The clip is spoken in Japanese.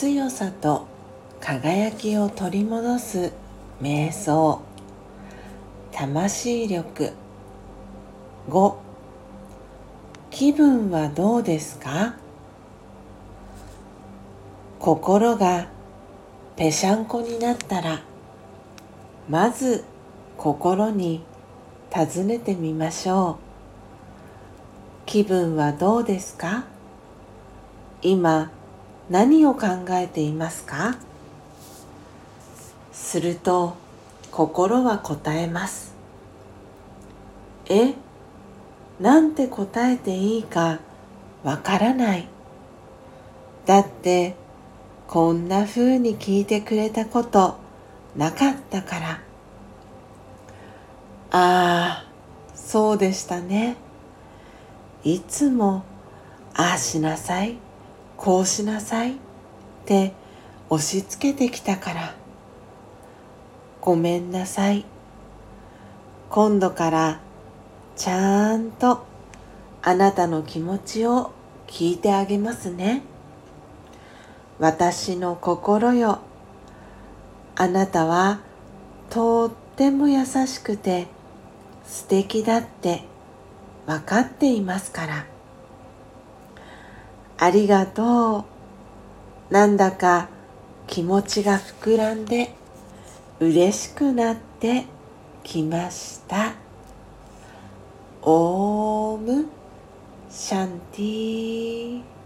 強さと輝きを取り戻す瞑想。魂力。5気分はどうですか？心がぺしゃんこになったらまず心に尋ねてみましょう。気分はどうですか？今何を考えていますか？すると心は答えます。え？なんて答えていいかわからない。だってこんな風に聞いてくれたことなかったから。ああそうでしたね。いつもああしなさい。こうしなさいって押し付けてきたから。ごめんなさい。今度からちゃんとあなたの気持ちを聞いてあげますね。私の心よ。あなたはとっても優しくて素敵だって分かっていますから。ありがとう。なんだか気持ちが膨らんで嬉しくなってきました。オームシャンティー。